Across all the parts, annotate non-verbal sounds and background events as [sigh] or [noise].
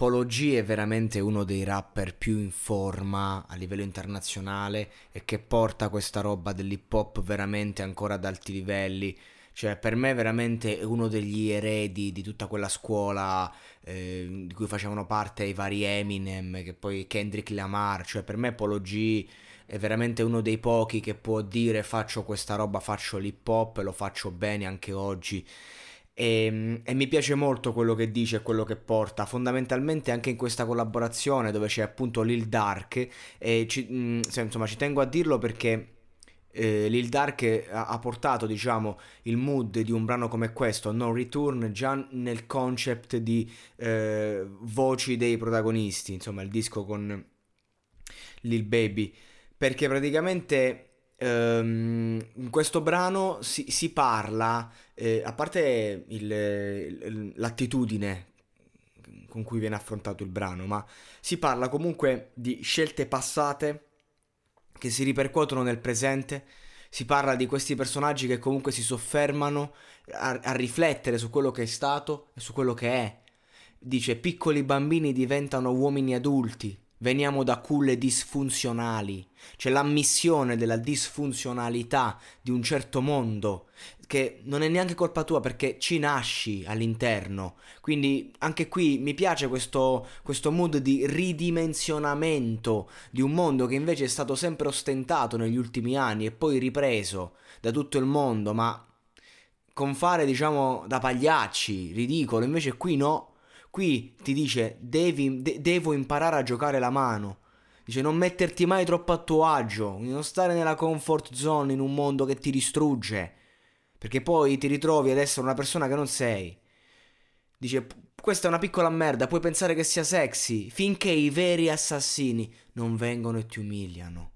Polo G è veramente uno dei rapper più in forma a livello internazionale e che porta questa roba dell'hip hop veramente ancora ad alti livelli. Cioè, per me veramente è uno degli eredi di tutta quella scuola eh, di cui facevano parte i vari Eminem, che poi Kendrick Lamar, cioè per me Polo G è veramente uno dei pochi che può dire faccio questa roba, faccio l'hip hop e lo faccio bene anche oggi. E, ehm, e, mi piace molto quello che dice e quello che porta, fondamentalmente anche in questa collaborazione dove c'è appunto Lil Dark, e ci, mh, insomma ci tengo a dirlo perché eh, Lil Dark ha, ha, portato diciamo il mood di un brano come questo No Return già nel concept di eh, voci dei protagonisti insomma il disco con Lil Baby. Perché praticamente ehm, in questo brano si, si parla eh, a parte il, l'attitudine con cui viene affrontato il brano ma si parla comunque di scelte passate che si ripercuotono nel presente. Si parla di questi personaggi che comunque si soffermano a, a riflettere su quello che è stato e su quello che è. Dice piccoli bambini diventano uomini adulti, veniamo da culle disfunzionali. C'è l'ammissione della disfunzionalità di un certo mondo che non è neanche colpa tua perché ci nasci all'interno. Quindi anche qui mi piace questo, questo mood di ridimensionamento di un mondo che invece è stato sempre ostentato negli ultimi anni e poi ripreso da tutto il mondo, ma con fare diciamo da pagliacci, ridicolo, invece qui no. Qui ti dice devi, de- devo imparare a giocare la mano. Dice non metterti mai troppo a tuo agio, non stare nella comfort zone in un mondo che ti distrugge perché poi ti ritrovi ad essere una persona che non sei. Dice, questa è una piccola merda, puoi pensare che sia sexy, finché i veri assassini non vengono e ti umiliano.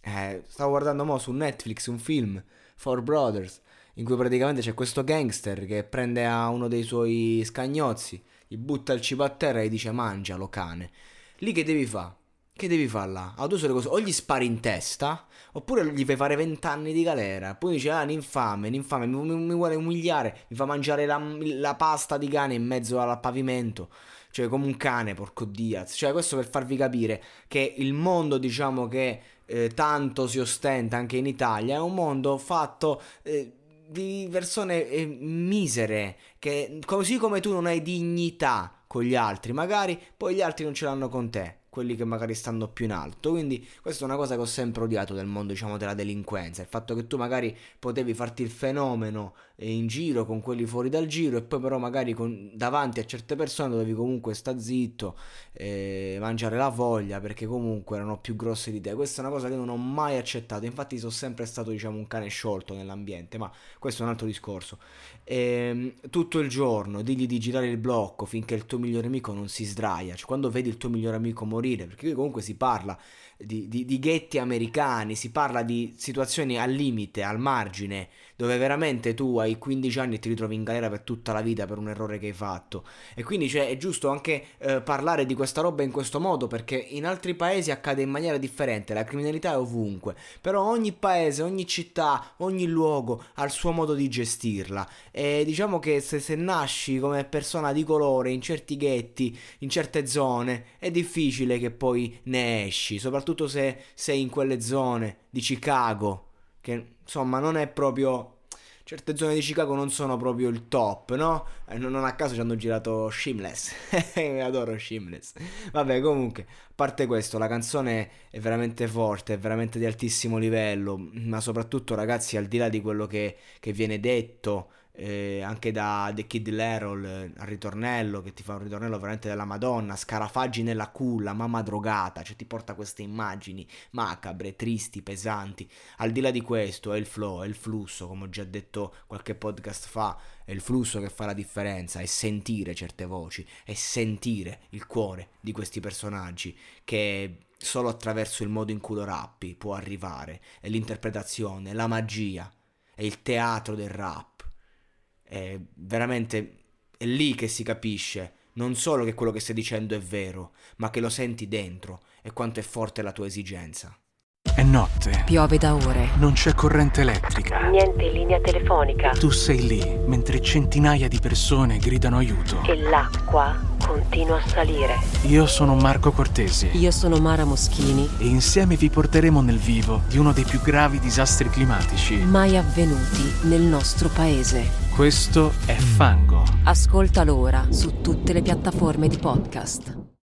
Eh, stavo guardando mo su Netflix un film, Four Brothers, in cui praticamente c'è questo gangster che prende a uno dei suoi scagnozzi, gli butta il cibo a terra e gli dice mangialo cane. Lì che devi fare? Che devi fare là? Ah, tu le cose. O gli spari in testa, oppure gli fai fare vent'anni di galera. Poi dice, ah, l'infame, l'infame, mi, mi, mi, vuole umiliare, mi fa mangiare la, la, pasta di cane in mezzo al pavimento. Cioè, come un cane, porco Diaz. Cioè, questo per farvi capire che il mondo, diciamo, che eh, tanto si ostenta anche in Italia, è un mondo fatto... Eh, di persone eh, misere che così come tu non hai dignità con gli altri magari poi gli altri non ce l'hanno con te quelli che magari stanno più in alto. Quindi questa è una cosa che ho sempre odiato del mondo, diciamo, della delinquenza. Il fatto che tu magari potevi farti il fenomeno in giro con quelli fuori dal giro e poi però magari con, davanti a certe persone dovevi comunque sta zitto, eh, mangiare la voglia perché comunque erano più grosse di te. Questa è una cosa che non ho mai accettato. Infatti sono sempre stato, diciamo, un cane sciolto nell'ambiente, ma questo è un altro discorso. E, ehm, tutto il giorno digli di girare il blocco finché il tuo migliore amico non si sdraia. Cioè, quando vedi il tuo migliore amico morire morire, perché qui comunque si parla di, di, di ghetti americani, si parla di situazioni al limite, al margine, dove veramente tu hai 15 anni e ti ritrovi in galera per tutta la vita per un errore che hai fatto. E quindi cioè, è giusto anche eh, parlare di questa roba in questo modo perché in altri paesi accade in maniera differente, la criminalità è ovunque, però ogni paese, ogni città, ogni luogo ha il suo modo di gestirla e diciamo che se, se nasci come persona di colore in certi ghetti, in certe zone, è difficile che poi ne esci, soprattutto se sei in quelle zone di Chicago che insomma non è proprio certe zone di Chicago non sono proprio il top, no? Eh, non a caso ci hanno girato Shameless. [laughs] Adoro Shameless. Vabbè, comunque, a parte questo, la canzone è veramente forte, è veramente di altissimo livello, ma soprattutto, ragazzi, al di là di quello che, che viene detto, eh, anche da The Kid Lerol eh, al ritornello che ti fa un ritornello veramente della Madonna, scarafaggi nella culla, mamma drogata, cioè ti porta queste immagini macabre, tristi, pesanti. Al di là di questo è il flow, è il flusso, come ho già detto qualche podcast fa, è il flusso che fa la differenza, è sentire certe voci, è sentire il cuore di questi personaggi che solo attraverso il modo in cui lo rappi può arrivare, è l'interpretazione, la magia, è il teatro del rap è veramente è lì che si capisce non solo che quello che stai dicendo è vero, ma che lo senti dentro e quanto è forte la tua esigenza. È notte. Piove da ore. Non c'è corrente elettrica. Niente linea telefonica. Tu sei lì, mentre centinaia di persone gridano aiuto. E l'acqua continua a salire. Io sono Marco Cortesi. Io sono Mara Moschini. E insieme vi porteremo nel vivo di uno dei più gravi disastri climatici mai avvenuti nel nostro paese. Questo è Fango. Ascoltalo ora su tutte le piattaforme di podcast.